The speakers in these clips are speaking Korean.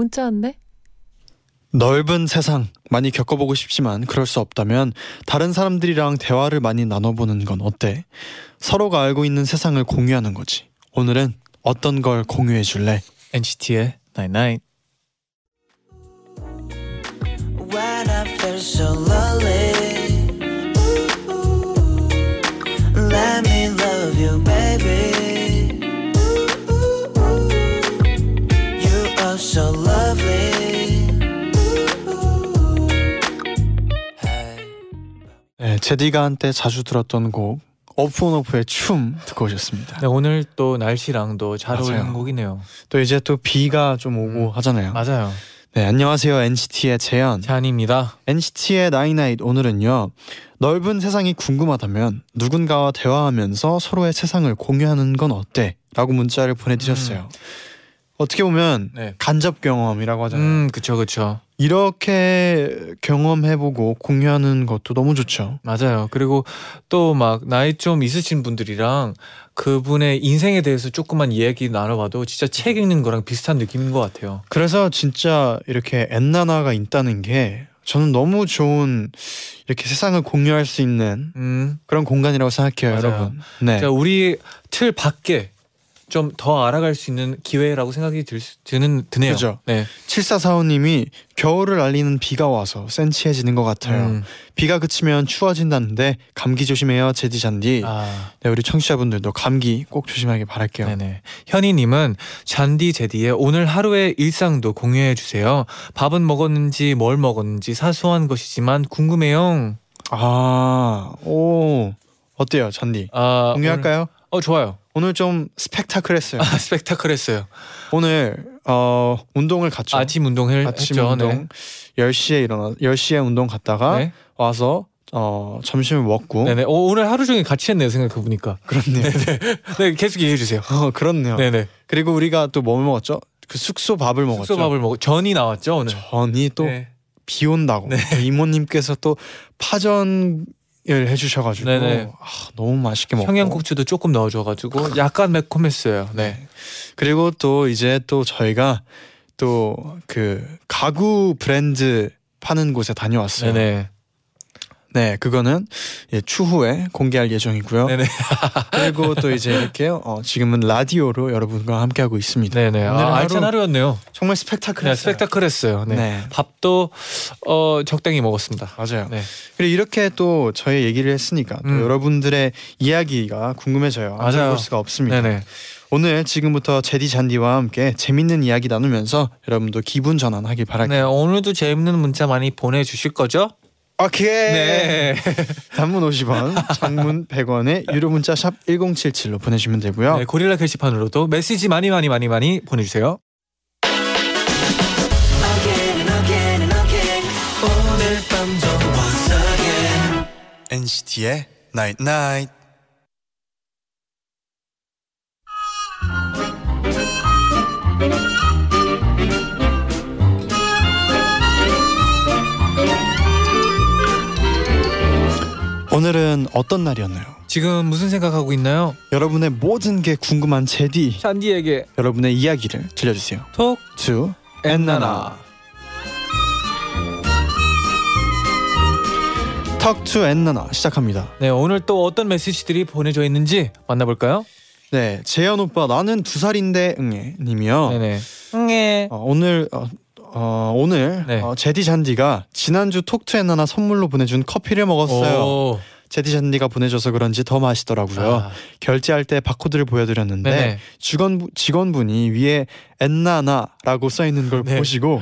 문자 왔네. 넓은 세상 많이 겪어보고 싶지만 그럴 수 없다면 다른 사람들이랑 대화를 많이 나눠보는 건 어때? 서로가 알고 있는 세상을 공유하는 거지. 오늘은 어떤 걸 공유해 줄래? NCT의 Night Night. When I feel so lonely Let me love you baby 재디가 한때 자주 들었던 곡 오프온오프의 춤 듣고 오셨습니다. 네, 오늘 또 날씨랑도 잘 맞아요. 어울리는 곡이네요. 또 이제 또 비가 좀 오고 음. 하잖아요. 맞아요. 네, 안녕하세요 NCT의 재현. 쟈니입니다. NCT의 나이나잇 오늘은요 넓은 세상이 궁금하다면 누군가와 대화하면서 서로의 세상을 공유하는 건 어때? 라고 문자를 보내드렸어요 어떻게 보면 네. 간접 경험이라고 하잖아요 음, 그쵸, 그쵸. 이렇게 경험해보고 공유하는 것도 너무 좋죠 맞아요. 그리고 또 막 나이 좀 있으신 분들이랑 그분의 인생에 대해서 조금만 이야기 나눠봐도 진짜 책 읽는 거랑 비슷한 느낌인 것 같아요. 그래서 진짜 이렇게 엔나나가 있다는 게 저는 너무 좋은 이렇게 세상을 공유할 수 있는 음, 그런 공간이라고 생각해요 맞아요. 여러분 네. 자, 우리 틀 밖에 좀 더 알아갈 수 있는 기회라고 생각이 들, 수- 드는 드네요. 그죠. 네. 7445님이 겨울을 알리는 비가 와서 센치해지는 것 같아요. 음, 비가 그치면 추워진다는데 감기 조심해요 제디 잔디. 아, 네, 우리 청취자분들도 감기 꼭 조심하길 바랄게요. 네네. 현희님은 잔디 제디의 오늘 하루의 일상도 공유해 주세요. 밥은 먹었는지 뭘 먹었는지 사소한 것이지만 궁금해요. 아, 오 어때요 잔디? 아, 공유할까요? 오늘, 어 좋아요. 오늘 좀 스펙타클했어요. 아 스펙타클했어요. 오늘 어 운동을 갔죠. 아침 운동을 아침 했죠. 운동 10시에 일어나 10시에 운동 갔다가 네. 와서 어 점심을 먹고 네네. 오, 오늘 하루 종일 같이 했네요. 생각해 보니까. 그렇네요. 네 계속 얘기해 주세요. 어, 그렇네요. 네네. 그리고 우리가 또 뭐 먹었죠? 그 숙소 밥을 먹었죠. 숙소 밥을 먹. 전이 나왔죠 오늘. 전이 또 네. 비 온다고 네. 또 이모님께서 또 파전을 해주셔가지고 네네. 아, 너무 맛있게 먹고 청양고추도 조금 넣어줘가지고 약간 매콤했어요. 네. 그리고 또 이제 또 저희가 또 그 가구 브랜드 파는 곳에 다녀왔어요. 네네. 네, 그거는 예, 추후에 공개할 예정이고요. 네네. 그리고 또 이제 이렇게 어, 지금은 라디오로 여러분과 함께 하고 있습니다. 네네. 오늘 아, 알찬 하루 하루였네요. 정말 네, 스펙타클했어요. 스펙타클했어요. 네. 네. 밥도 어 적당히 먹었습니다. 맞아요. 네. 그리고 이렇게 또 저희 얘기를 했으니까 또 음. 여러분들의 이야기가 궁금해져요. 안 맞아요. 볼 수가 없습니다. 네네. 오늘 지금부터 제디 잔디와 함께 재밌는 이야기 나누면서 여러분도 기분 전환하길 바랄게요. 네 오늘도 재밌는 문자 많이 보내주실 거죠? 오케이. 네. 단문 50원, 장문 100원에 유료 문자 샵 1077로 보내주시면 되고요. 네, 고릴라 게시판으로도 메시지 많이 많이 많이 많이 보내주세요. NCT의 Night Night. 오늘은 어떤 날이었나요? 지금 무슨 생각하고 있나요? 여러분의 모든 게 궁금한 제디 샨디에게 여러분의 이야기를 들려주세요. 톡투 엔나나 턱투 엔나나 시작합니다. 네 오늘 또 어떤 메시지들이 보내져 있는지 만나볼까요? 네, 재현 오빠 나는 두 살인데 응애 님이요. 네네. 응애. 어, 오늘 어, 어, 오늘 네. 어, 제디 잔디가 지난주 톡투 엔나나 선물로 보내준 커피를 먹었어요. 오. 제디 잔디가 보내줘서 그런지 더 맛있더라고요. 아, 결제할 때 바코드를 보여드렸는데 네네. 직원 직원분이 위에 엔나나라고 써 있는 걸 네. 보시고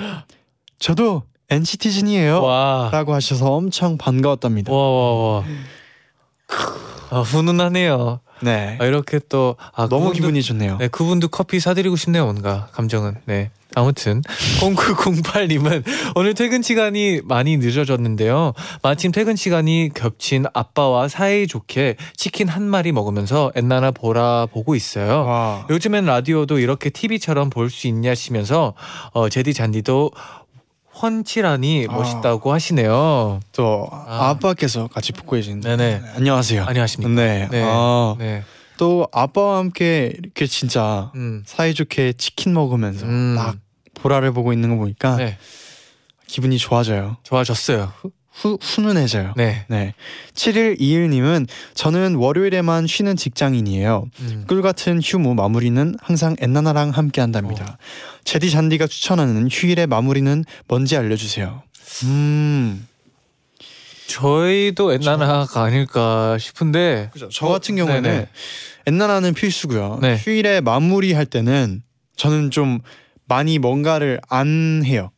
저도 NCT즌이에요. 와. 라고 하셔서 엄청 반가웠답니다. 와 와 와. 아, 훈훈하네요. 네. 아, 이렇게 또 아, 너무 그분도- 기분이 좋네요. 네 그분도 커피 사드리고 싶네요 뭔가 감정은 네. 아무튼 0908님은 오늘 퇴근 시간이 많이 늦어졌는데요. 마침 퇴근 시간이 겹친 아빠와 사이좋게 치킨 한 마리 먹으면서 엔나나 보라 보고 있어요. 와. 요즘엔 라디오도 이렇게 TV처럼 볼 수 있냐 시면서 어, 제디 잔디도 훤칠하니 아. 멋있다고 하시네요. 또 아. 아. 빠께서 같이 붙고 계신데. 네네. 안녕하세요. 안녕하십니까. 네. 네. 아, 네. 또 아빠와 함께 이렇게 진짜 음. 사이좋게 치킨 먹으면서 음. 막 보라를 보고 있는 거 보니까 네. 기분이 좋아져요. 좋아졌어요. 후, 훈훈해져요. 네. 네. 7121님은 저는 월요일에만 쉬는 직장인이에요. 음. 꿀 같은 휴무 마무리는 항상 엔나나랑 함께 한답니다. 제디 잔디가 추천하는 휴일의 마무리는 뭔지 알려주세요. 음. 저희도 엔나나가 아닐까 싶은데 그죠. 저 같은 경우에는 네네. 엔나나는 필수고요. 네. 휴일에 마무리할 때는 저는 좀 많이 뭔가를 안 해요.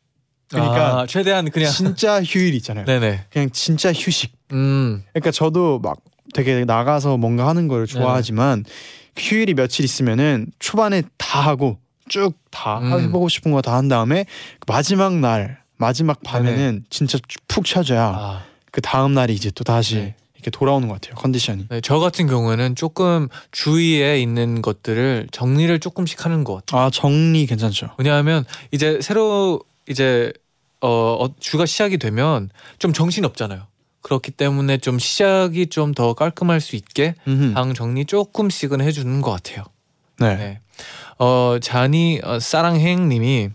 그러니까 아, 최대한 그냥 진짜 휴일 있잖아요. 네네. 그냥 진짜 휴식. 음. 그러니까 저도 막 되게 나가서 뭔가 하는 걸 좋아하지만 휴일이 며칠 있으면은 초반에 다 하고 쭉다 음. 해보고 싶은 거 다 한 다음에 마지막 날 마지막 밤에는 진짜 푹 쉬어줘야 아, 그 다음 날이 이제 또 다시 네. 이렇게 돌아오는 것 같아요 컨디션이. 네, 저 같은 경우에는 조금 주위에 있는 것들을 정리를 조금씩 하는 것 같아요. 아 정리 괜찮죠. 왜냐하면 이제 새로 이제 어, 어, 주가 시작이 되면 좀 정신 없잖아요. 그렇기 때문에 좀 시작이 좀 더 깔끔할 수 있게 음흠. 방 정리 조금씩은 해주는 것 같아요. 네. 네. 어, 자니 어, 사랑행님이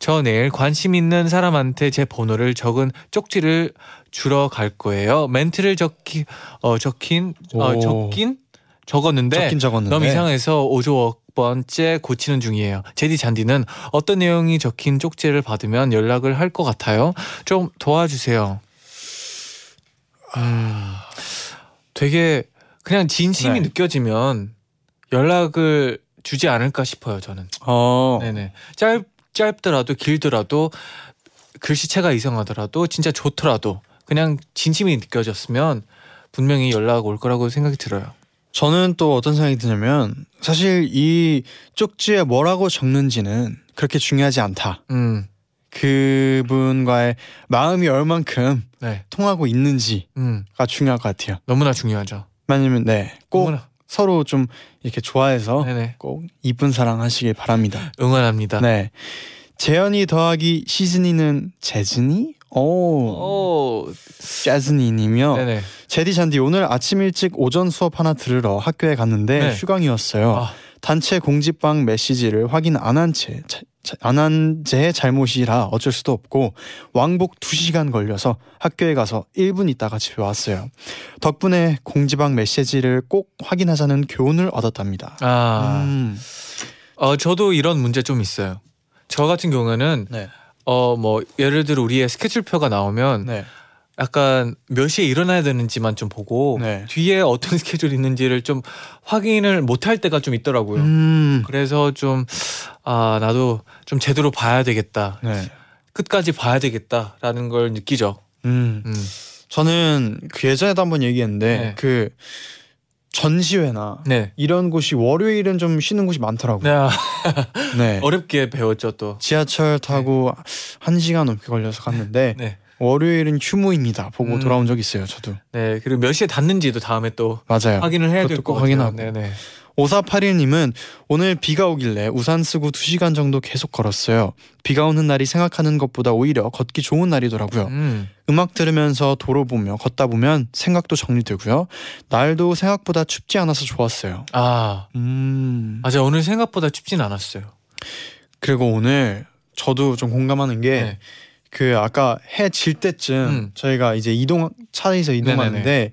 저 내일 관심 있는 사람한테 제 번호를 적은 쪽지를 주러 갈 거예요. 멘트를 적기 어, 적힌 어, 오. 적긴 적었는데 적긴 적었는데. 너무 이상해서 5조 번째 고치는 중이에요. 제디 잔디는 어떤 내용이 적힌 쪽지를 받으면 연락을 할 것 같아요. 좀 도와주세요. 음, 되게 그냥 진심이 네. 느껴지면 연락을 주지 않을까 싶어요. 저는. 어. 네네. 짧 짧더라도 길더라도 글씨체가 이상하더라도 진짜 좋더라도 그냥 진심이 느껴졌으면 분명히 연락 올 거라고 생각이 들어요. 저는 또 어떤 생각이 드냐면 사실 이 쪽지에 뭐라고 적는지는 그렇게 중요하지 않다. 음, 그분과의 마음이 얼만큼 네, 통하고 있는지가 음, 중요할 것 같아요. 너무나 중요하죠. 왜냐면 네, 꼭 너무나. 서로 좀 이렇게 좋아해서 네네. 꼭 이쁜 사랑 하시길 바랍니다. 응원합니다. 네. 재현이 더하기 시즈니는 재즈니? 오, 오, 재즈니님이요. 네네. 제디 잔디 오늘 아침 일찍 오전 수업 하나 들으러 학교에 갔는데 네. 휴강이었어요. 아. 단체 공지방 메시지를 확인 안 한 채 안 한 제 잘못이라 어쩔 수도 없고 왕복 2시간 걸려서 학교에 가서 1분 있다가 집에 왔어요. 덕분에 공지방 메시지를 꼭 확인하자는 교훈을 얻었답니다. 아, 음. 어, 저도 이런 문제 좀 있어요. 저 같은 경우에는 네. 어 뭐 예를 들어 우리의 스케줄표가 나오면 네. 약간 몇 시에 일어나야 되는지만 좀 보고 네. 뒤에 어떤 스케줄이 있는지를 좀 확인을 못할 때가 좀 있더라고요. 음. 그래서 좀 아 나도 좀 제대로 봐야 되겠다. 네. 끝까지 봐야 되겠다라는 걸 느끼죠. 음. 음. 저는 그 예전에도 한번 얘기했는데 네. 그 전시회나 네. 이런 곳이 월요일은 좀 쉬는 곳이 많더라고요. 네. 아, 네. 어렵게 배웠죠 또. 지하철 타고 한 시간 넘게 걸려서 갔는데 네. 월요일은 휴무입니다. 보고 음. 돌아온 적 있어요. 저도 네. 그리고 몇 시에 닫는지도 다음에 또 맞아요. 확인을 해야 될것꼭 같아요. 확인하고. 네네. 5481님은 오늘 비가 오길래 우산 쓰고 2시간 정도 계속 걸었어요. 비가 오는 날이 생각하는 것보다 오히려 걷기 좋은 날이더라고요. 음. 음악 들으면서 도로 보며 걷다 보면 생각도 정리되고요. 날도 생각보다 춥지 않아서 좋았어요. 아 음. 맞아 오늘 생각보다 춥진 않았어요. 그리고 오늘 저도 좀 공감하는 게 네. 그 아까 해 질 때쯤 음. 저희가 이제 이동 차에서 이동하는데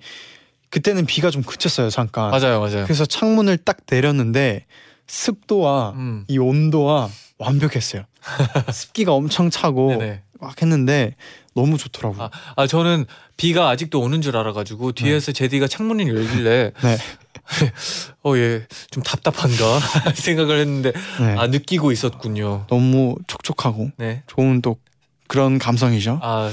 그때는 비가 좀 그쳤어요 잠깐. 맞아요 맞아요. 그래서 창문을 딱 내렸는데 습도와 음. 이 온도와 완벽했어요. 습기가 엄청 차고 네네. 막 했는데 너무 좋더라고요. 아, 아 저는 비가 아직도 오는 줄 알아가지고 뒤에서 제디가 창문을 열길래 네. 어예좀 답답한가 생각을 했는데 네. 아 느끼고 있었군요. 너무 촉촉하고 네. 좋은 또 그런 감성이죠. 아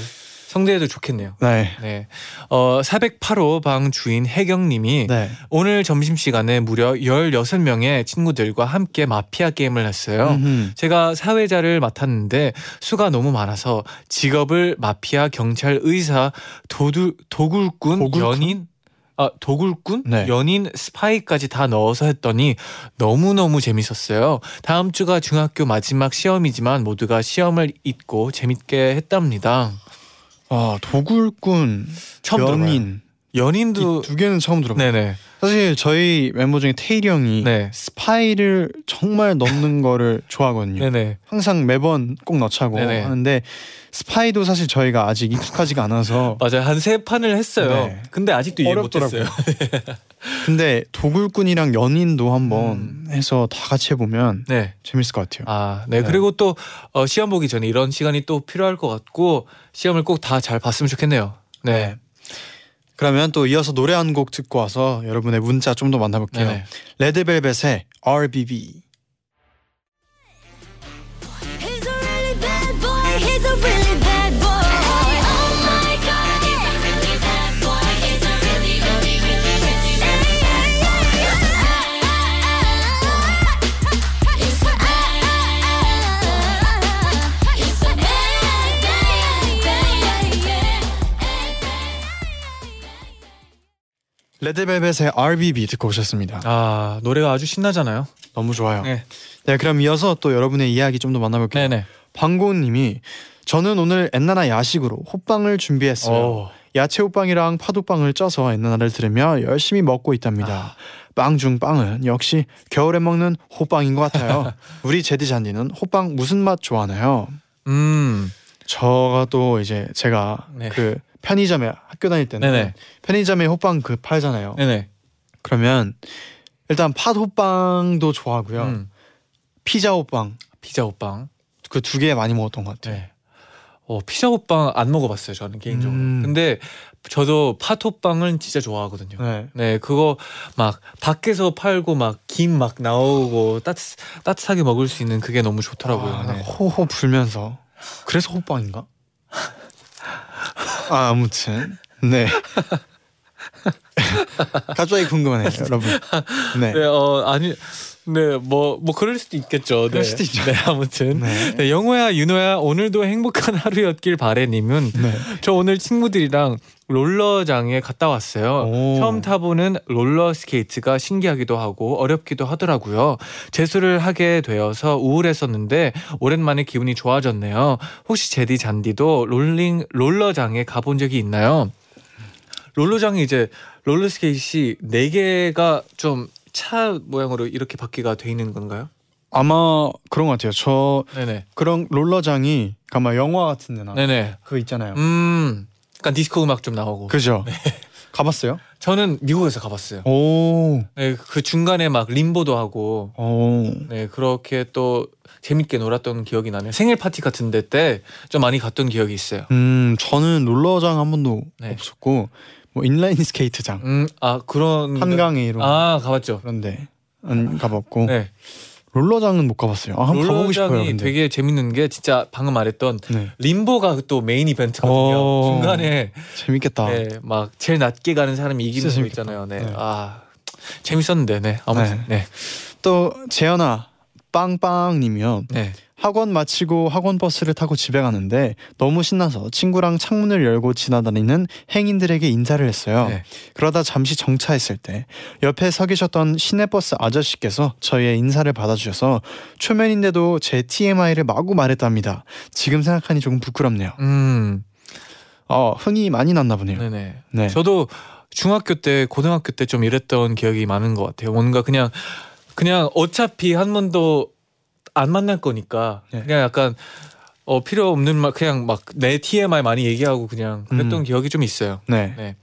성대에도 좋겠네요. 네. 네. 어, 408호 방 주인 혜경님이 네. 오늘 점심 시간에 무려 16명의 친구들과 함께 마피아 게임을 했어요. 음흠. 제가 사회자를 맡았는데 수가 너무 많아서 직업을 마피아, 경찰, 의사, 도두, 도굴꾼, 도굴꾼? 연인, 아, 도굴꾼, 네. 연인, 스파이까지 다 넣어서 했더니 너무너무 재밌었어요. 다음 주가 중학교 마지막 시험이지만 모두가 시험을 잊고 재밌게 했답니다. 아 도굴꾼, 처음. 연인 연인도 이두 개는 처음 들어봐요. 네네 사실 저희 멤버 중에 테일이 형이 네 스파이를 정말 넣는 거를 좋아하거든요. 네네 항상 매번 꼭 넣자고 네네. 하는데 스파이도 사실 저희가 아직 익숙하지가 않아서 맞아요 한 세 판을 했어요. 네. 근데 아직도 이해. 못했어요. 근데 도굴꾼이랑 연인도 한번 음. 해서 다 같이 해보면 네. 재밌을 것 같아요. 아, 네. 네. 그리고 또 어, 시험 보기 전에 이런 시간이 또 필요할 것 같고 시험을 꼭 다 잘 봤으면 좋겠네요. 네. 그러면 또 이어서 노래 한 곡 듣고 와서 여러분의 문자 좀 더 만나볼게요. 네네. 레드벨벳의 RBB. 레드벨벳의 RBB 듣고 오셨습니다. 아, 노래가 아주 신나잖아요. 너무 좋아요. 네. 네, 그럼 이어서 또 여러분의 이야기 좀 더 만나볼게요. 네네. 방고은님이 저는 오늘 엔나나 야식으로 호빵을 준비했어요. 오. 야채 호빵이랑 파도빵을 쪄서 엔나나를 들으며 열심히 먹고 있답니다. 빵중 빵은 역시 겨울에 먹는 호빵인 것 같아요. 우리 제디 잔디는 호빵 무슨 맛 좋아하나요? 음. 저도 이제 제가 네. 그 편의점에 학교 다닐 때는 네네. 편의점에 호빵 그 팔잖아요. 네네. 그러면 일단 팥 호빵도 좋아하고요. 음. 피자 호빵 피자 호빵. 그 두 개 많이 먹었던 것 같아요. 네. 어, 피자 호빵 안 먹어봤어요. 저는 개인적으로. 음. 근데 저도 팥 호빵은 진짜 좋아하거든요. 네. 네, 그거 막 밖에서 팔고 막 김 막 나오고 따뜻 따뜻하게 먹을 수 있는 그게 너무 좋더라고요. 아, 네. 호호 불면서 그래서 호빵인가? 아 아무튼. 네. 갑자기 궁금하네요 여러분. 네, 네, 어 아니, 네, 뭐 뭐 그럴 수도 있겠죠. 그럴 네. 수도 있죠. 네, 아무튼. 네. 네, 영호야, 윤호야, 오늘도 행복한 하루였길 바래님은 네. 저 오늘 친구들이랑 롤러장에 갔다 왔어요. 오. 처음 타보는 롤러 스케이트가 신기하기도 하고 어렵기도 하더라고요. 재수를 하게 되어서 우울했었는데 오랜만에 기분이 좋아졌네요. 혹시 재디 쟌디도 롤링 롤러장에 가본 적이 있나요? 롤러장이 이제 롤러 스케이트이 네 개가 좀 차 모양으로 이렇게 바퀴가 돼 있는 건가요? 아마 그런 것 같아요 저 네네. 그런 롤러장이 아마 영화 같은 데나 네네. 그거 있잖아요 음, 약간 디스코 음악 좀 나오고. 그죠 가봤어요? 저는 미국에서 가봤어요. 오, 네, 그 중간에 막 림보도 하고, 오. 네 그렇게 또 재밌게 놀았던 기억이 나네요. 생일 파티 같은 데 때 좀 많이 갔던 기억이 있어요. 음 저는 롤러장 한 번도 네. 없었고 뭐 인라인 스케이트장 음, 아 그런 한강에 이런 아 가봤죠. 그런데 안 가봤고 네, 롤러장은 못 가봤어요. 아, 한번 가보고 싶어요. 롤러장이 근데. 되게 재밌는 게 진짜 방금 말했던 네. 림보가 또 메인 이벤트거든요. 오. 중간에 재밌겠다. 네, 막 제일 낮게 가는 사람이 이기는 거 재밌겠다. 있잖아요. 네, 네. 아 재밌었는데, 네 아무튼 네, 또 재현아 빵빵님이요. 네. 학원 마치고 학원 버스를 타고 집에 가는데 너무 신나서 친구랑 창문을 열고 지나다니는 행인들에게 인사를 했어요. 네. 그러다 잠시 정차했을 때 옆에 서 계셨던 시내버스 아저씨께서 저희의 인사를 받아주셔서 초면인데도 제 TMI를 마구 말했답니다. 지금 생각하니 조금 부끄럽네요. 음, 어, 흥이 많이 났나 보네요. 네네. 네. 저도 중학교 때, 고등학교 때 좀 이랬던 기억이 많은 것 같아요. 뭔가 그냥 그냥 어차피 한 번도 안 만날 거니까 네. 그냥 약간 어 필요 없는 말 그냥 막 내 TMI 많이 얘기하고 그냥 그랬던 음. 기억이 좀 있어요. 네. 네.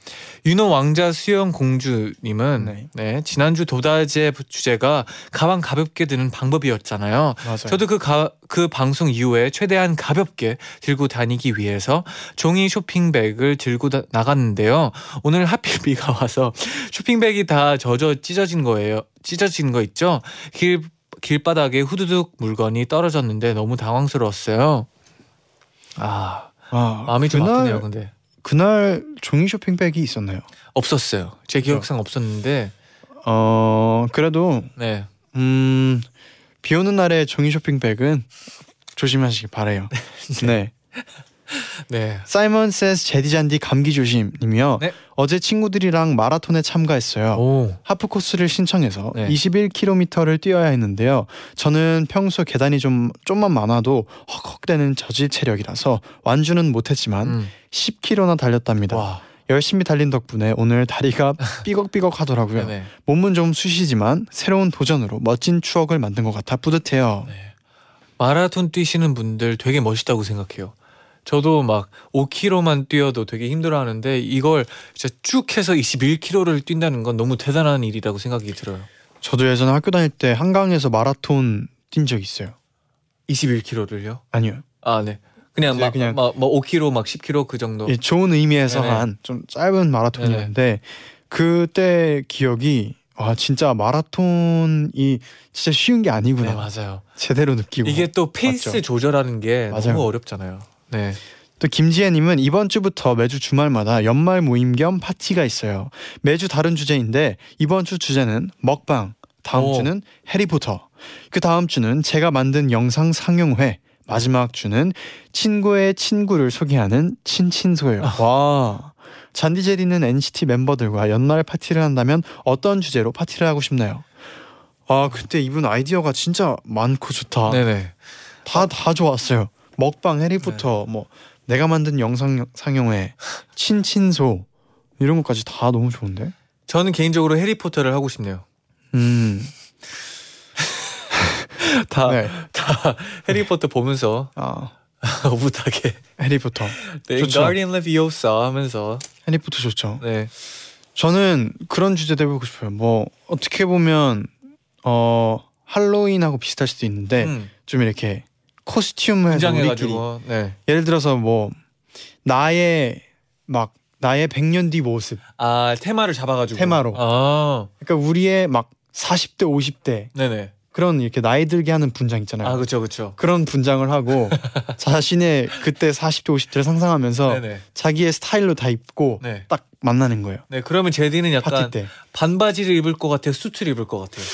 윤호 왕자 수영 공주님은 네. 네. 지난주 도다제 주제가 가방 가볍게 드는 방법이었잖아요. 맞아요. 저도 그, 가, 그 방송 이후에 최대한 가볍게 들고 다니기 위해서 종이 쇼핑백을 들고 다- 나갔는데요. 오늘 하필 비가 와서 쇼핑백이 다 젖어 찢어진 거예요. 찢어진 거 있죠? 길, 길바닥에 후두둑 물건이 떨어졌는데 너무 당황스러웠어요. 아, 아, 마음이 좀 그날, 아프네요. 근데 그날 종이 쇼핑백이 있었나요? 없었어요. 제 기억상 없었는데 어 그래도 네. 음, 비 오는 날에 종이 쇼핑백은 조심하시기 바래요. 네. 네. 사이먼 세스 제디 잔디 감기 조심님이요. 네. 어제 친구들이랑 마라톤에 참가했어요. 오. 하프 코스를 신청해서 네. 21km를 뛰어야 했는데요. 저는 평소 계단이 좀 좀만 많아도 헉헉대는 저질 체력이라서 완주는 못했지만 음. 10km나 달렸답니다. 와. 열심히 달린 덕분에 오늘 다리가 삐걱삐걱 하더라고요. 네네. 몸은 좀 쑤시지만 새로운 도전으로 멋진 추억을 만든 것 같아 뿌듯해요. 네. 마라톤 뛰시는 분들 되게 멋있다고 생각해요. 저도 막 5km만 뛰어도 되게 힘들어하는데 이걸 진짜 쭉 해서 21km를 뛴다는 건 너무 대단한 일이라고 생각이 들어요. 저도 예전에 학교 다닐 때 한강에서 마라톤 뛴 적 있어요. 21km를요? 아니요. 아 네. 그냥 막, 그냥- 막, 막 5km 막 10km 그 정도. 예, 좋은 의미에서. 한 좀 짧은 마라톤이었는데 그때 기억이 와 진짜 마라톤이 진짜 쉬운 게 아니구나 네 맞아요. 제대로 느끼고 이게 또 페이스 맞죠? 조절하는 게 맞아요. 너무 어렵잖아요. 네. 또 김지혜님은 이번 주부터 매주 주말마다 연말 모임 겸 파티가 있어요. 매주 다른 주제인데 이번 주 주제는 먹방, 다음 오. 주는 해리포터, 그 다음 주는 제가 만든 영상 상영회, 마지막 주는 친구의 친구를 소개하는 친친소예요. 와. 잔디 제디는 NCT 멤버들과 연말 파티를 한다면 어떤 주제로 파티를 하고 싶나요? 아 그때 이분 아이디어가 진짜 많고 좋다. 네네. 다다 좋았어요. 먹방 해리포터 뭐 내가 만든 영상 상영회 친친소 이런 것까지 다 너무 좋은데. 저는 개인적으로 해리포터를 하고 싶네요. 음. 다, 네. 다 해리포터 보면서 아 오붓하게 해리포터. 네, 좋죠. 가디언 레비오사 하면서 해리포터 좋죠. 네. 저는 그런 주제도 해보고 싶어요. 뭐 어떻게 보면 어 할로윈하고 비슷할 수도 있는데 음, 좀 이렇게 코스튬을 해서 우리끼리 네. 예를 들어서 뭐 나의 막 나의 100년 뒤 모습. 아 테마를 잡아가지고 테마로. 아 그러니까 우리의 막 40대 50대 네네. 그런 이렇게 나이 들게 하는 분장 있잖아요. 아 그렇죠 그렇죠. 그런 분장을 하고 자신의 그때 40대 50대를 상상하면서 네네. 자기의 스타일로 다 입고 네. 딱 만나는 거예요. 네 그러면 제디는 약간 때. 반바지를 입을 것 같아요. 수트를 입을 것 같아요.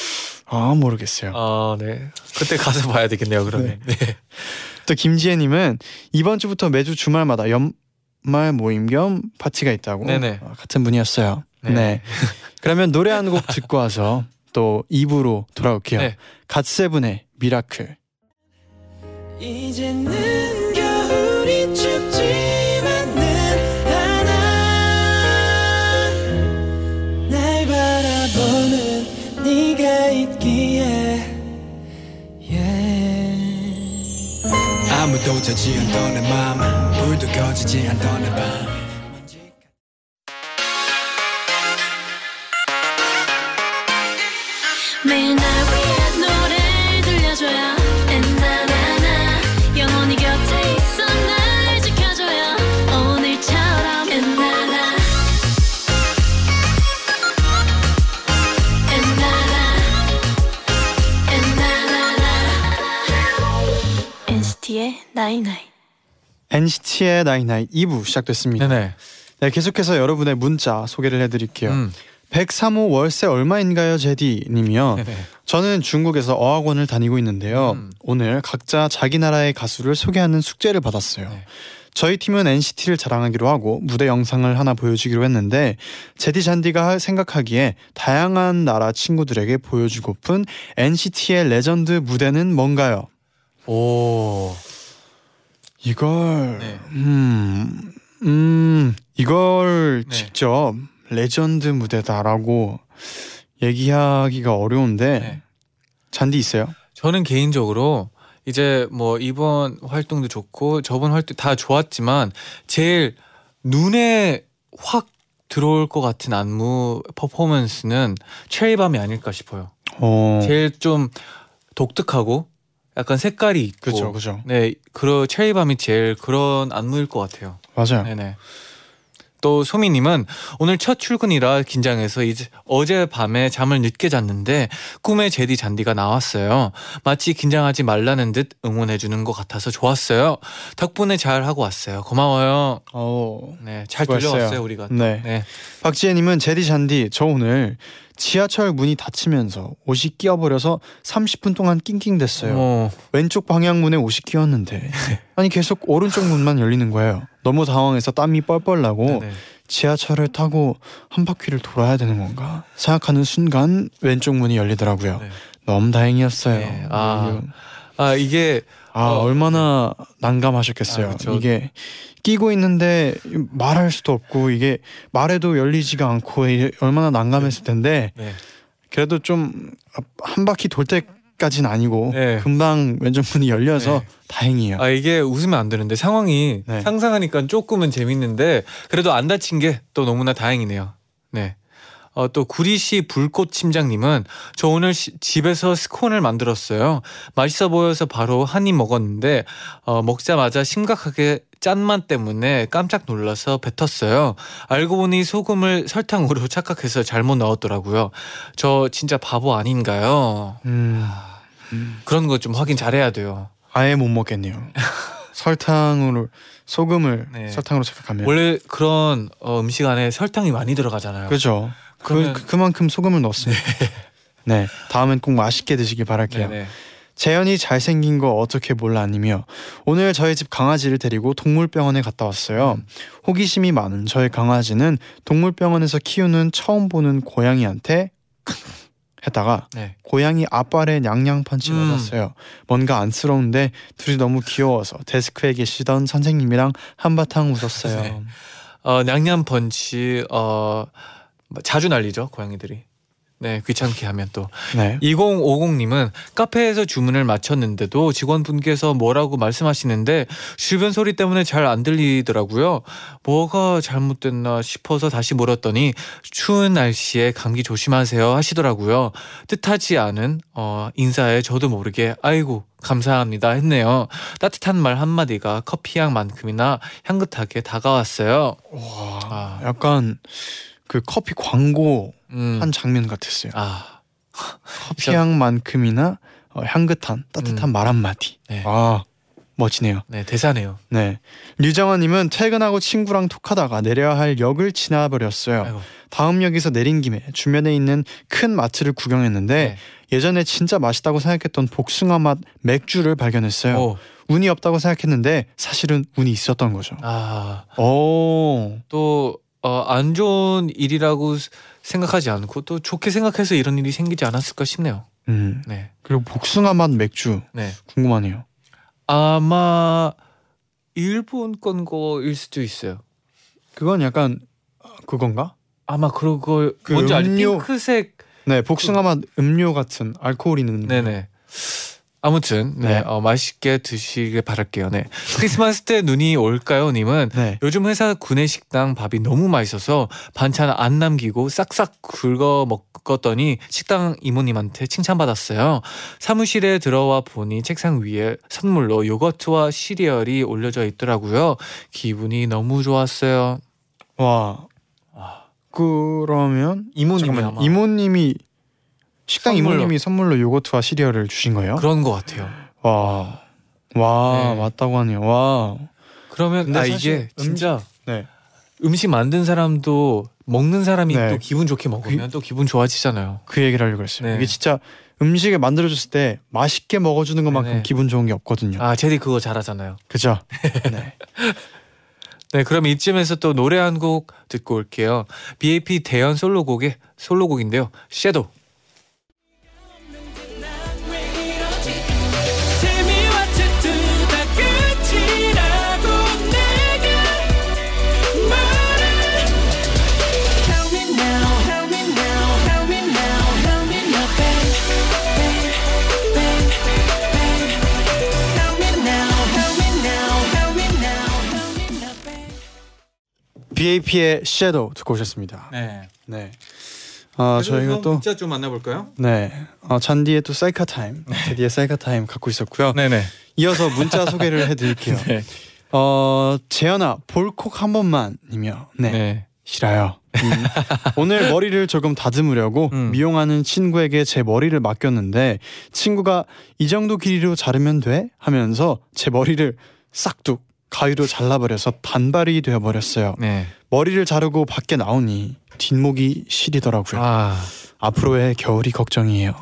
아 모르겠어요. 아 네. 그때 가서 봐야 되겠네요. 그러면. 네. 또 김지혜님은 이번 주부터 매주 주말마다 연말 모임 겸 파티가 있다고 네네. 아, 같은 분이었어요. 네. 네. 그러면 노래 한 곡 듣고 와서 또 2부로 돌아올게요. 네. 갓세븐의 Miracle. 이제는 겨울이 춥 도 자지 않던 내맘 불도 꺼지지 않던 내밤 night night NCT의 night night 2부 시작됐습니다. 네네. 네, 계속해서 여러분의 문자 소개를 해드릴게요. 음. 103호 월세 얼마인가요, 제디 님이요. 네네. 저는 중국에서 어학원을 다니고 있는데요. 음. 오늘 각자 자기 나라의 가수를 소개하는 숙제를 받았어요. 네. 저희 팀은 NCT를 자랑하기로 하고 무대 영상을 하나 보여주기로 했는데 제디 잔디가 하- 생각하기에 다양한 나라 친구들에게 보여주고픈 NCT의 legend 무대는 뭔가요? 오. 이걸 네. 음, 음 이걸 네. 직접 레전드 무대다라고 얘기하기가 어려운데 네. 잔디 있어요? 저는 개인적으로 이제 뭐 이번 활동도 좋고 저번 활동 다 좋았지만 제일 눈에 확 들어올 것 같은 안무 퍼포먼스는 체리밤이 아닐까 싶어요. 어, 제일 좀 독특하고 약간 색깔이 있고 그렇죠, 그렇죠. 네, 그런 체리밤이 제일 그런 안무일 것 같아요. 맞아요. 네네. 또 소미님은 오늘 첫 출근이라 긴장해서 이제 어제 밤에 잠을 늦게 잤는데 꿈에 제디 잔디가 나왔어요. 마치 긴장하지 말라는 듯 응원해주는 것 같아서 좋았어요. 덕분에 잘 하고 왔어요. 고마워요. 어. 네, 잘 수고했어요. 들려왔어요 우리가. 네. 네. 박지혜님은 제디 잔디 저 오늘 지하철 문이 닫히면서 옷이 끼어버려서 30분 동안 낑낑댔어요. 어, 왼쪽 방향 문에 옷이 끼었는데 아니 계속 오른쪽 문만 열리는 거예요. 너무 당황해서 땀이 뻘뻘 나고 네네. 지하철을 타고 한 바퀴를 돌아야 되는 건가 생각하는 순간 왼쪽 문이 열리더라고요. 네. 너무 다행이었어요. 네, 아. 아 이게 아 어. 얼마나 난감하셨겠어요. 아. 이게 끼고 있는데 말할 수도 없고 이게 말해도 열리지가 않고 얼마나 난감했을 텐데 네. 그래도 좀 한 바퀴 돌 때까지는 아니고 네. 금방 왼쪽 문이 열려서 네. 다행이에요. 아 이게 웃으면 안 되는데 상황이 네. 상상하니까 조금은 재밌는데 그래도 안 다친 게 또 너무나 다행이네요. 네. 어, 또 구리시 불꽃 침장님은 저 오늘 시- 집에서 스콘을 만들었어요. 맛있어 보여서 바로 한 입 먹었는데 어, 먹자마자 심각하게 짠맛 때문에 깜짝 놀라서 뱉었어요. 알고 보니 소금을 설탕으로 착각해서 잘못 넣었더라고요. 저 진짜 바보 아닌가요? 음, 그런 거 좀 확인 잘해야 돼요. 아예 못 먹겠네요. 설탕으로 소금을 네. 설탕으로 생각하면 원래 그런 어, 음식 안에 설탕이 많이 들어가잖아요. 그죠. 그, 그 그만큼 소금을 넣었습니다. 네, 다음엔 꼭 맛있게 드시길 바랄게요. 네네. 재현이 잘생긴 거 어떻게 몰라님이요. 오늘 저희 집 강아지를 데리고 동물병원에 갔다 왔어요. 음. 호기심이 많은 저희 강아지는 동물병원에서 키우는 처음 보는 고양이한테 했다가 네. 고양이 앞발에 냥냥 펀치 음. 맞았어요. 뭔가 안쓰러운데 둘이 너무 귀여워서 데스크에 계시던 선생님이랑 한바탕 웃었어요. 네. 어, 냥냥 펀치 어 자주 날리죠 고양이들이. 네 귀찮게 하면 또 네. 2050님은 카페에서 주문을 마쳤는데도 직원분께서 뭐라고 말씀하시는데 주변 소리 때문에 잘 안 들리더라고요. 뭐가 잘못됐나 싶어서 다시 물었더니 추운 날씨에 감기 조심하세요 하시더라고요. 뜻하지 않은 어, 인사에 저도 모르게 아이고 감사합니다 했네요. 따뜻한 말 한마디가 커피 향만큼이나 향긋하게 다가왔어요. 와, 아, 약간 그 커피 광고 음, 한 장면 같았어요. 아, 커피 향만큼이나 어, 향긋한 따뜻한 음. 말 한마디. 네. 아 멋지네요. 네 대사네요. 네. 류정아님은 퇴근하고 친구랑 톡하다가 내려야 할 역을 지나버렸어요. 아이고. 다음 역에서 내린 김에 주변에 있는 큰 마트를 구경했는데 네. 예전에 진짜 맛있다고 생각했던 복숭아 맛 맥주를 발견했어요. 오, 운이 없다고 생각했는데 사실은 운이 있었던 거죠. 아. 오. 또 어, 안 좋은 일이라고 스- 생각하지 않고 또 좋게 생각해서 이런 일이 생기지 않았을까 싶네요. 음. 네, 그리고 복숭아 맛 맥주 네. 궁금하네요. 아마 일본 건 거일 수도 있어요. 그건 약간 어, 그건가? 아마 그거 그 뭔지 알죠? 음료- 핑크색. 네, 복숭아 맛 음료 같은 알코올 있는. 네네. 아무튼 네, 네. 어, 맛있게 드시길 바랄게요. 네. 크리스마스 때 눈이 올까요, 님은 네. 요즘 회사 구내 식당 밥이 너무 맛있어서 반찬 안 남기고 싹싹 긁어 먹었더니 식당 이모님한테 칭찬받았어요. 사무실에 들어와 보니 책상 위에 선물로 요거트와 시리얼이 올려져 있더라고요. 기분이 너무 좋았어요. 와. 와. 그러면 잠깐만요. 아마 이모님이 식당 선물로. 이모님이 선물로 요거트와 시리얼을 주신 거예요? 그런 것 같아요. 와. 와, 네. 맞다고 하네요. 와. 그러면 아 이게 진짜 네. 음식 만든 사람도 먹는 사람이 네. 또 기분 좋게 먹으면 또 기분 좋아지잖아요. 그 얘기를 하려고 했어요. 네. 이게 진짜 음식을 만들어 줬을 때 맛있게 먹어 주는 것만큼 네네. 기분 좋은 게 없거든요. 아 제디 그거 잘하잖아요. 그죠? 네. 네, 그럼 이쯤에서 또 노래 한 곡 듣고 올게요. BAP 대연 솔로곡의 솔로곡인데요. 섀도우. BAP의 Shadow 듣고 오셨습니다. 네. 네. 아, 저희가 또 문자 좀 만나볼까요? 네. 어, 잔디의 또 셀카 타임, 제디의 셀카 타임 갖고 있었고요. 네네. 이어서 문자 소개를 해드릴게요. 네. 어 재현아 볼콕 한 번만이며 네, 네. 싫어요. 음, 오늘 머리를 조금 다듬으려고 음. 미용하는 친구에게 제 머리를 맡겼는데 친구가 이 정도 길이로 자르면 돼 하면서 제 머리를 싹둑 가위로 잘라버려서 단발이 되어버렸어요. 네. 머리를 자르고 밖에 나오니 뒷목이 시리더라고요. 아, 앞으로의 겨울이 걱정이에요.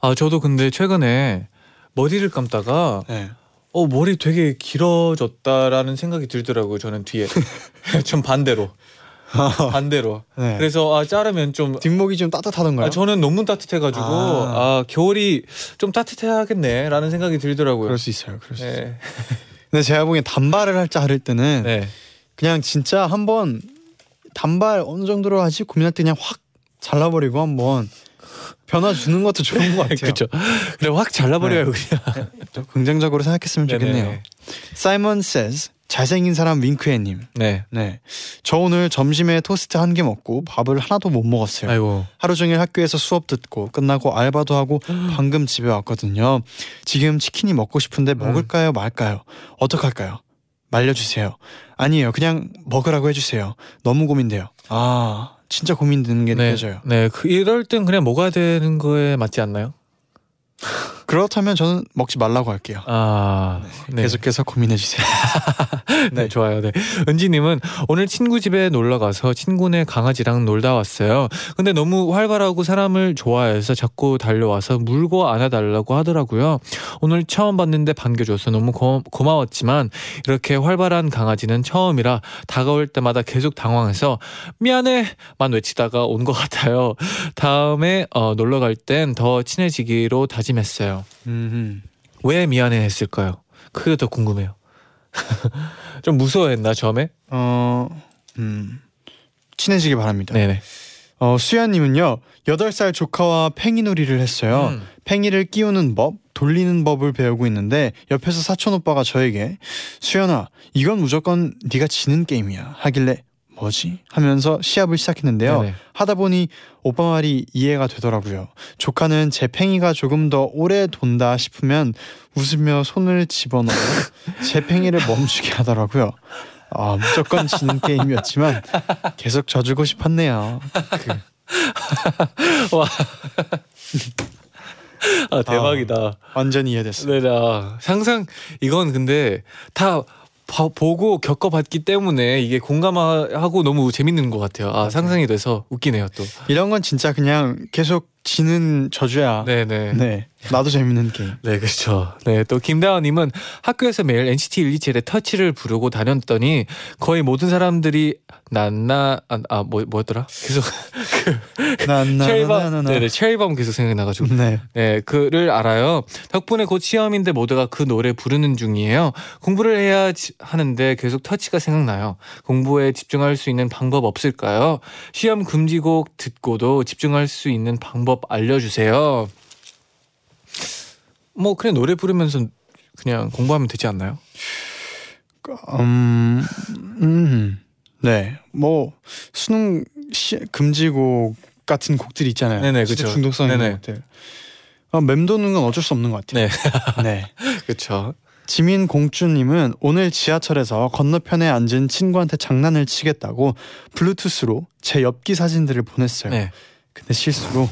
아 저도 근데 최근에 머리를 감다가 네. 어 머리 되게 길어졌다라는 생각이 들더라고요. 저는 뒤에 좀 반대로 반대로. 네. 그래서 아 자르면 좀 뒷목이 좀 따뜻하던가요? 아, 저는 너무 따뜻해가지고 아. 아. 겨울이 좀 따뜻해야겠네라는 생각이 들더라고요. 그럴 수 있어요. 그럴 수 있어요. 네. 근데 제가 보기엔 단발을 할 자를 때는 네. 그냥 진짜 한번 단발 어느 정도로 하지 고민할 때 그냥 확 잘라버리고 한번 변화 주는 것도 좋은 것 같아요. 그렇죠. 그래 확 잘라버려요 그냥. 또 긍정적으로 생각했으면 좋겠네요. 네네. 사이먼 says 잘생긴 사람 윙크해님. 네. 네, 저 오늘 점심에 토스트 한 개 먹고 밥을 하나도 못 먹었어요. 아이고. 하루 종일 학교에서 수업 듣고 끝나고 알바도 하고 방금 집에 왔거든요. 지금 치킨이 먹고 싶은데 음. 먹을까요 말까요? 어떡할까요? 말려주세요. 아니에요. 그냥 먹으라고 해주세요. 너무 고민돼요. 아 진짜 고민되는 게 네. 느껴져요. 네. 그 이럴 땐 그냥 먹어야 되는 거에 맞지 않나요? 그렇다면 저는 먹지 말라고 할게요. 아. 네. 계속해서 고민해 주세요. 네, 좋아요. 네. 은지님은 오늘 친구 집에 놀러 가서 친구네 강아지랑 놀다 왔어요. 근데 너무 활발하고 사람을 좋아해서 자꾸 달려와서 물고 안아달라고 하더라고요. 오늘 처음 봤는데 반겨줘서 너무 고, 고마웠지만 이렇게 활발한 강아지는 처음이라 다가올 때마다 계속 당황해서 미안해만 외치다가 온 것 같아요. 다음에 어, 놀러 갈 땐 더 친해지기로 다짐했어요. 음, 왜 미안해 했을까요? 그게 더 궁금해요. 좀 무서워했나 처음에? 어, 음, 친해지기 바랍니다. 네네. 어, 수야님은요, 8살 조카와 팽이놀이를 했어요. 음. 팽이를 끼우는 법, 돌리는 법을 배우고 있는데 옆에서 사촌 오빠가 저에게 수연아, 이건 무조건 네가 지는 게임이야. 하길래 뭐지? 하면서 시합을 시작했는데요. 네네. 하다 보니 오빠 말이 이해가 되더라고요. 조카는 제 팽이가 조금 더 오래 돈다 싶으면 웃으며 손을 집어넣어 제 팽이를 멈추게 하더라고요. 아 무조건 지는 게임이었지만 계속 져주고 싶었네요. 그, 아 대박이다. 완전히 이해됐어요. 네네. 아, 상상 이건 근데 다 봐- 보고 겪어봤기 때문에 이게 공감하고 너무 재밌는 것 같아요. 아 상상이 돼서 웃기네요 또. 이런 건 진짜 그냥 계속 지는 저주야. 네네. 네. 나도 재밌는 게임. 네, 그렇죠. 네, 또 김다원님은 학교에서 매일 NCT 127의 터치를 부르고 다녔더니 거의 모든 사람들이 난나 아뭐 뭐였더라? 계속 체리밤, 나나나나나. 네네, 체리밤 계속 생각이 나가지고 네. 네, 그를 알아요. 덕분에 곧 시험인데 모두가 그 노래 부르는 중이에요. 공부를 해야 지- 하는데 계속 터치가 생각나요. 공부에 집중할 수 있는 방법 없을까요? 시험 금지곡 듣고도 집중할 수 있는 방법 알려주세요. 뭐 그냥 노래 부르면서 그냥 공부하면 되지 않나요? 음, 음. 네. 뭐 수능 시, 금지곡 같은 곡들이 있잖아요. 네네, 그쵸. 중독성 있는. 곡들. 아, 맴도는 건 어쩔 수 없는 것 같아요. 네, 네. 그렇죠. 지민 공주님은 오늘 지하철에서 건너편에 앉은 친구한테 장난을 치겠다고 블루투스로 제 엽기 사진들을 보냈어요. 네, 근데 실수로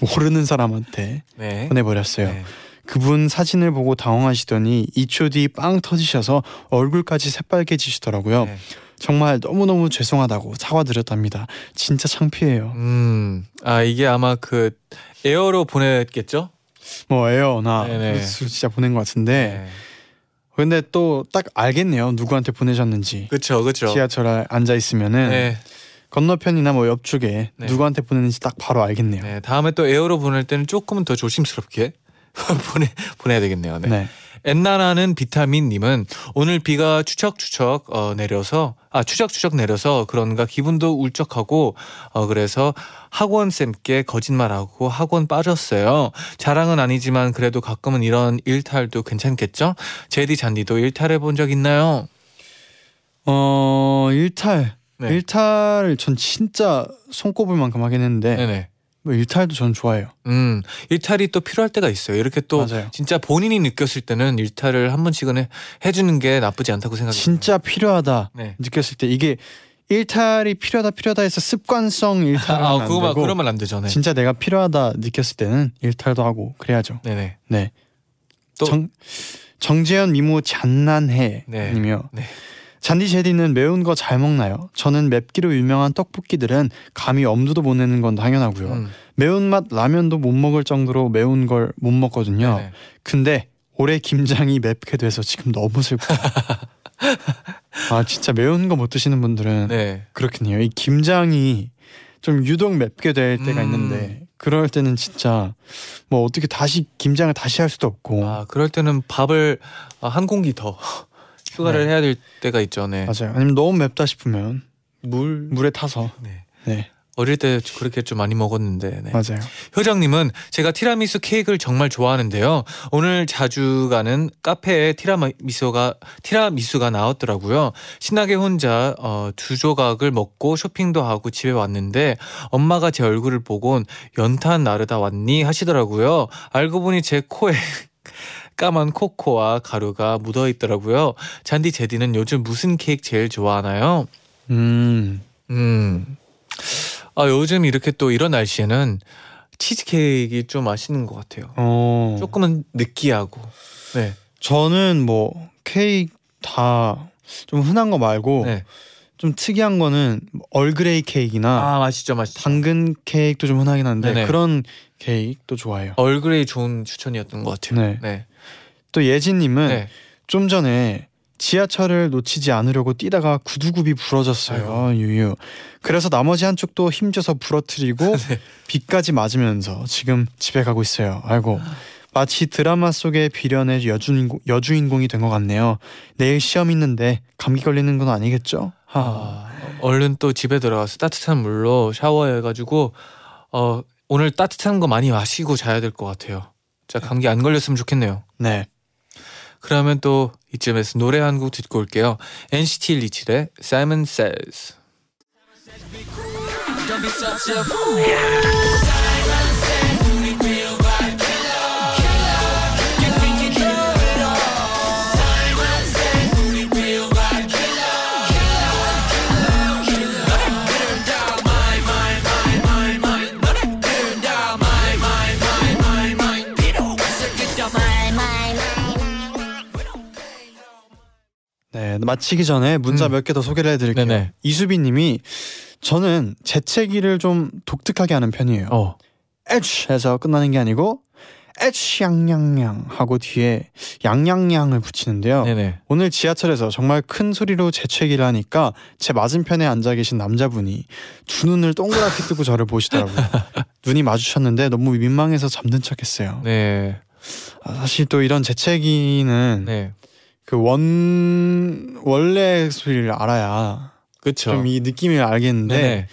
모르는 사람한테 네. 보내버렸어요. 네. 그분 사진을 보고 당황하시더니 2초 뒤 빵 터지셔서 얼굴까지 새빨개지시더라고요. 네. 정말 너무너무 죄송하다고 사과드렸답니다. 진짜 창피해요. 음, 아 이게 아마 그 에어로 보냈겠죠? 뭐 에어나 네네. 블루투스 진짜 보낸 것 같은데 근데 또 딱 알겠네요. 누구한테 보내셨는지. 그렇죠, 그렇죠. 지하철에 앉아 있으면은 네, 건너편이나 뭐 옆쪽에 네. 누구한테 보냈는지 딱 바로 알겠네요. 네. 다음에 또 에어로 보낼 때는 조금은 더 조심스럽게 보내 보내야 되겠네요. 네. 네. 엔나나는 비타민님은 오늘 비가 추적추적 어, 내려서 아 추적추적 내려서 그런가 기분도 울적하고 어, 그래서 학원 쌤께 거짓말하고 학원 빠졌어요. 자랑은 아니지만 그래도 가끔은 이런 일탈도 괜찮겠죠? 제디 잔디도 일탈해 본 적 있나요? 어 일탈 네. 일탈을 전 진짜 손꼽을 만큼 하긴 했는데 네네. 뭐 일탈도 전 좋아해요. 음, 일탈이 또 필요할 때가 있어요. 이렇게 또 맞아요. 진짜 본인이 느꼈을 때는 일탈을 한 번씩은 해, 해주는 게 나쁘지 않다고 생각해요. 진짜 필요하다 네. 느꼈을 때 이게 일탈이 필요하다 필요하다 해서 습관성 하면 아, 안 그거만 되고 그러면 안 되죠. 네. 진짜 내가 필요하다 느꼈을 때는 일탈도 하고 그래야죠. 네네. 네. 또- 정 정재현 미모 잔난해 네. 님이요. 네. 잔디 제디는 매운 거 잘 먹나요? 저는 맵기로 유명한 떡볶이들은 감히 엄두도 못 내는 건 당연하고요. 음, 매운맛 라면도 못 먹을 정도로 매운 걸 못 먹거든요. 네네. 근데 올해 김장이 맵게 돼서 지금 너무 슬퍼요. 아 진짜 매운 거 못 드시는 분들은 네. 그렇겠네요. 이 김장이 좀 유독 맵게 될 때가 음. 있는데 그럴 때는 진짜 뭐 어떻게 다시 김장을 다시 할 수도 없고 아 그럴 때는 밥을 아, 한 공기 더 추가를 네. 해야 될 때가 있죠. 네. 맞아요. 아니면 너무 맵다 싶으면 물. 물에 타서 네. 네 어릴 때 그렇게 좀 많이 먹었는데. 네. 맞아요. 효정님은 제가 티라미수 케이크를 정말 좋아하는데요. 오늘 자주 가는 카페에 티라미수가 티라미수가 나왔더라고요. 신나게 혼자 어, 두 조각을 먹고 쇼핑도 하고 집에 왔는데 엄마가 제 얼굴을 보곤 연탄 나르다 왔니 하시더라고요. 알고 보니 제 코에 까만 코코아 가루가 묻어 있더라고요. 잔디 제디는 요즘 무슨 케이크 제일 좋아하나요? 음 음. 아 요즘 이렇게 또 이런 날씨에는 치즈케이크 좀 맛있는 것 같아요. 어. 조금은 느끼하고. 네. 저는 뭐 케이크 다 좀 흔한 거 말고 네. 좀 특이한 거는 얼그레이 케이크나 아 맛있죠, 맛있죠. 당근 케이크도 좀 흔하긴 한데 네네. 그런 케이크도 좋아해요. 얼그레이 좋은 추천이었던 것 같아요. 네. 네. 또 예진님은 네. 좀 전에 지하철을 놓치지 않으려고 뛰다가 구두굽이 부러졌어요. 유유. 그래서 나머지 한쪽도 힘줘서 부러뜨리고 네. 비까지 맞으면서 지금 집에 가고 있어요. 아이고. 마치 드라마 속의 비련의 여주인공, 여주인공이 된 것 같네요. 내일 시험 있는데 감기 걸리는 건 아니겠죠? 하. 아, 얼른 또 집에 들어가서 따뜻한 물로 샤워해가지고 어 오늘 따뜻한 거 많이 마시고 자야 될 것 같아요. 자 감기 안 걸렸으면 좋겠네요. 네. 그러면 또 이쯤에서 노래 한 곡 듣고 올게요. NCT 127의 Simon Says. 마치기 전에 문자 음. 몇개 더 소개를 해드릴게요. 네네. 이수빈님이 저는 재채기를 좀 독특하게 하는 편이에요. 어. 에취 해서 끝나는 게 아니고 에취 양양양 하고 뒤에 양양양을 붙이는데요. 네네. 오늘 지하철에서 정말 큰 소리로 재채기를 하니까 제 맞은편에 앉아 계신 남자분이 두 눈을 동그랗게 뜨고 저를 보시더라고요. 눈이 마주쳤는데 너무 민망해서 잠든 척했어요. 네. 아, 사실 또 이런 재채기는 네. 그 원 원래 소리를 알아야 그렇죠. 좀 이 느낌을 알겠는데 네네.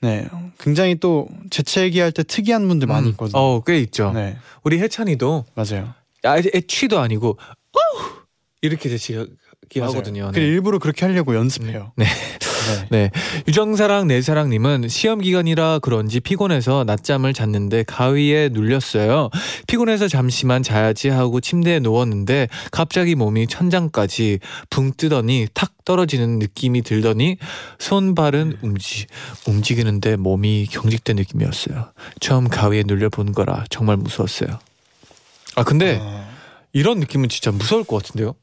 네 굉장히 또 재채기 할 때 특이한 분들 많이 음. 있거든요. 어, 꽤 있죠. 네 우리 혜찬이도 맞아요. 아, 애취도 아니고 어우! 이렇게 맞아요. 하거든요. 그 네. 일부러 그렇게 하려고 연습해요. 네. 네. 네. 유정사랑 내사랑님은 시험 기간이라 그런지 피곤해서 낮잠을 잤는데 가위에 눌렸어요. 피곤해서 잠시만 자야지 하고 침대에 누웠는데 갑자기 몸이 천장까지 붕 뜨더니 탁 떨어지는 느낌이 들더니 손발은 움직 움직이는데 몸이 경직된 느낌이었어요. 처음 가위에 눌려 본 거라 정말 무서웠어요. 아 근데 어, 이런 느낌은 진짜 무서울 것 같은데요.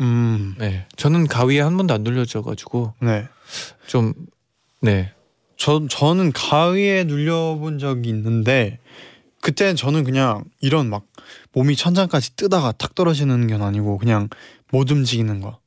음, 네. 저는 가위에 한 번도 안 눌려져 가지고 네. 좀 네. 저 저는 가위에 눌려본 적이 있는데 그때는 저는 그냥 이런 막 몸이 천장까지 뜨다가 탁 떨어지는 건 아니고 그냥 못 움직이는 거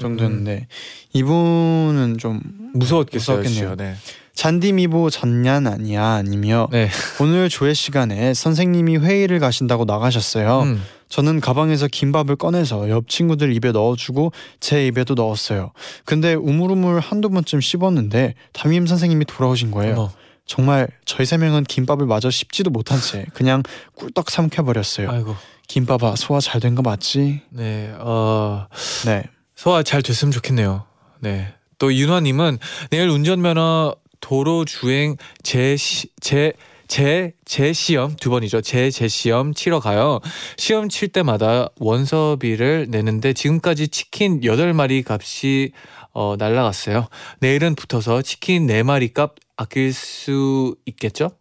정도였는데 이분은 좀 무서웠겠어요. 무서웠겠네요. 네. 잔디미보 잔냔 아니야 아니며 네. 오늘 조회 시간에 선생님이 회의를 가신다고 나가셨어요. 음. 저는 가방에서 김밥을 꺼내서 옆 친구들 입에 넣어주고 제 입에도 넣었어요. 근데 우물우물 한두 번쯤 씹었는데 담임 선생님이 돌아오신 거예요. 어머. 정말 저희 세 명은 김밥을 마저 씹지도 못한 채 그냥 꿀떡 삼켜버렸어요. 아이고. 김밥아 소화 잘 된 거 맞지? 네. 어 네. 소화 잘 됐으면 좋겠네요. 네. 또 윤화님은 내일 운전면허 도로 주행 제, 시- 제 제, 제 시험 두 번이죠. 제, 제 시험 치러 가요. 시험 칠 때마다 원서비를 내는데 지금까지 치킨 8마리 값이 어, 날라갔어요. 내일은 붙어서 치킨 4마리 값 아낄 수 있겠죠?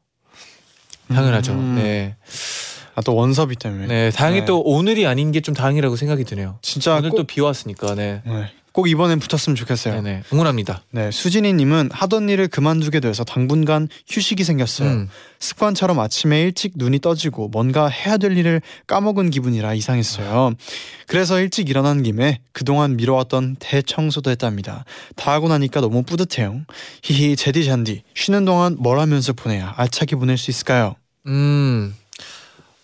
당연하죠. 음. 네. 아 또 원서비 때문에. 네. 다행히 네. 또 오늘이 아닌 게 좀 다행이라고 생각이 드네요. 진짜 오늘 꼭, 또비 왔으니까 네. 네. 꼭 이번엔 붙었으면 좋겠어요. 네네. 응원합니다. 네, 수진이님은 하던 일을 그만두게 돼서 당분간 휴식이 생겼어요. 음. 습관처럼 아침에 일찍 눈이 떠지고 뭔가 해야 될 일을 까먹은 기분이라 이상했어요. 그래서 일찍 일어난 김에 그동안 미뤄왔던 대청소도 했답니다. 다 하고 나니까 너무 뿌듯해요. 히히 제디 잔디 쉬는 동안 뭘 하면서 보내야 알차게 보낼 수 있을까요? 음.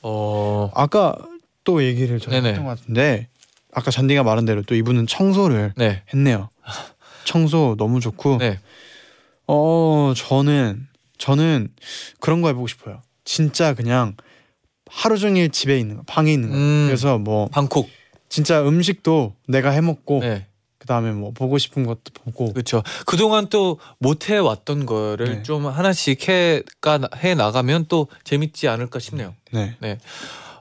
어. 아까 또 얘기를 저 네네. 했던 것 같은데 아까 잔디가 말한 대로 또 이분은 청소를 네. 했네요. 청소 너무 좋고 네. 어 저는 저는 그런 거 해보고 싶어요. 진짜 그냥 하루 종일 집에 있는 거, 방에 있는 거. 음. 그래서 뭐 방콕. 진짜 음식도 내가 해 먹고 네. 그다음에 뭐 보고 싶은 것도 보고 그렇죠. 그동안 또 못 해 왔던 거를 네. 좀 하나씩 해가 해 나가면 또 재밌지 않을까 싶네요. 네.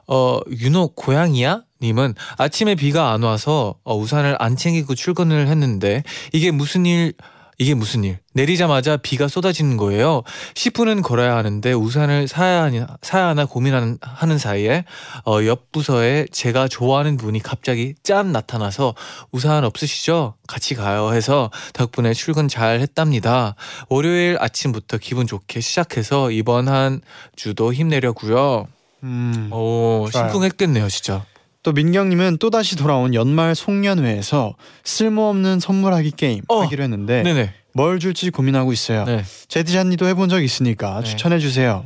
어 윤호 고양이야? 님은 아침에 비가 안 와서 어, 우산을 안 챙기고 출근을 했는데 이게 무슨 일 이게 무슨 일? 내리자마자 비가 쏟아지는 거예요. 10분은 걸어야 하는데 우산을 사야 하냐 사야 하나 고민하는 하는 사이에 어, 옆 부서에 제가 좋아하는 분이 갑자기 짠 나타나서 우산 없으시죠? 같이 가요 해서 덕분에 출근 잘 했답니다. 월요일 아침부터 기분 좋게 시작해서 이번 한 주도 힘내려고요. 음. 오 좋아요. 심쿵했겠네요 진짜 또 민경님은 또 다시 돌아온 연말 송년회에서 쓸모없는 선물하기 게임 어. 하기로 했는데 네네 뭘 줄지 고민하고 있어요. 네. 제디잔니도 해본 적 있으니까 네. 추천해 주세요.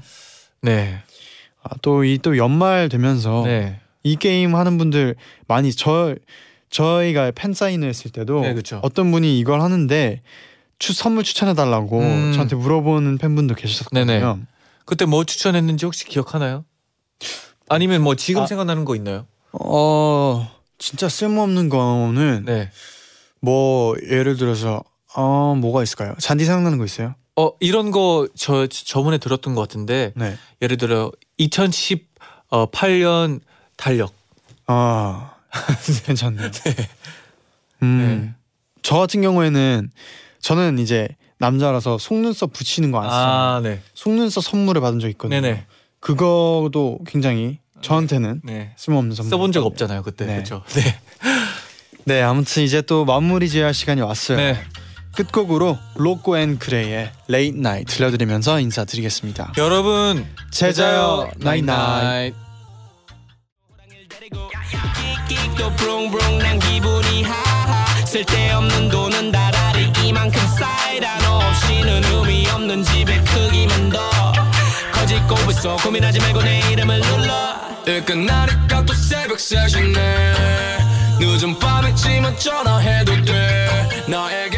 네. 아, 또이 또 연말 되면서 네. 이 게임 하는 분들 많이 저 저희가 팬 사인을 했을 때도 네. 어떤 분이 이걸 하는데 추, 선물 추천해 달라고 음. 저한테 물어보는 팬분도 계셨거든요. 네네. 그때 뭐 추천했는지 혹시 기억하나요? 아니면 뭐 지금 아. 생각나는 거 있나요? 어 진짜 쓸모없는 거는 네. 뭐 예를 들어서 어 뭐가 있을까요? 잔디 생각나는 거 있어요? 어 이런 거 저 저번에 들었던 것 같은데 네. 예를 들어 2018년 달력. 아 괜찮네요. 음. 저 같은 경우에는 저는 이제 남자라서 속눈썹 붙이는 거 안 써요. 아 네. 속눈썹 선물을 받은 적 있거든요. 네네. 그거도 굉장히 저한테는 네. 쓸모없는 선물. 써본 적 없잖아요 그때 네. 그렇죠. 네. 네, 아무튼 이제 또 마무리 지어야 시간이 왔어요. 네. 끝곡으로 로꼬 and 그레이의 Late Night 들려드리면서 인사드리겠습니다. 여러분 잘 자요 기분이 하하 쓸데없는 돈은 다라리 이만큼 쌓이다 너 없이는 의미 없는 집의 크기만 더 커지고 있어 고민하지 말고 내 이름을 눌러 일 끝 나니까 또 새벽 3시네. 늦은 밤이지만 전화해도 돼. 나에게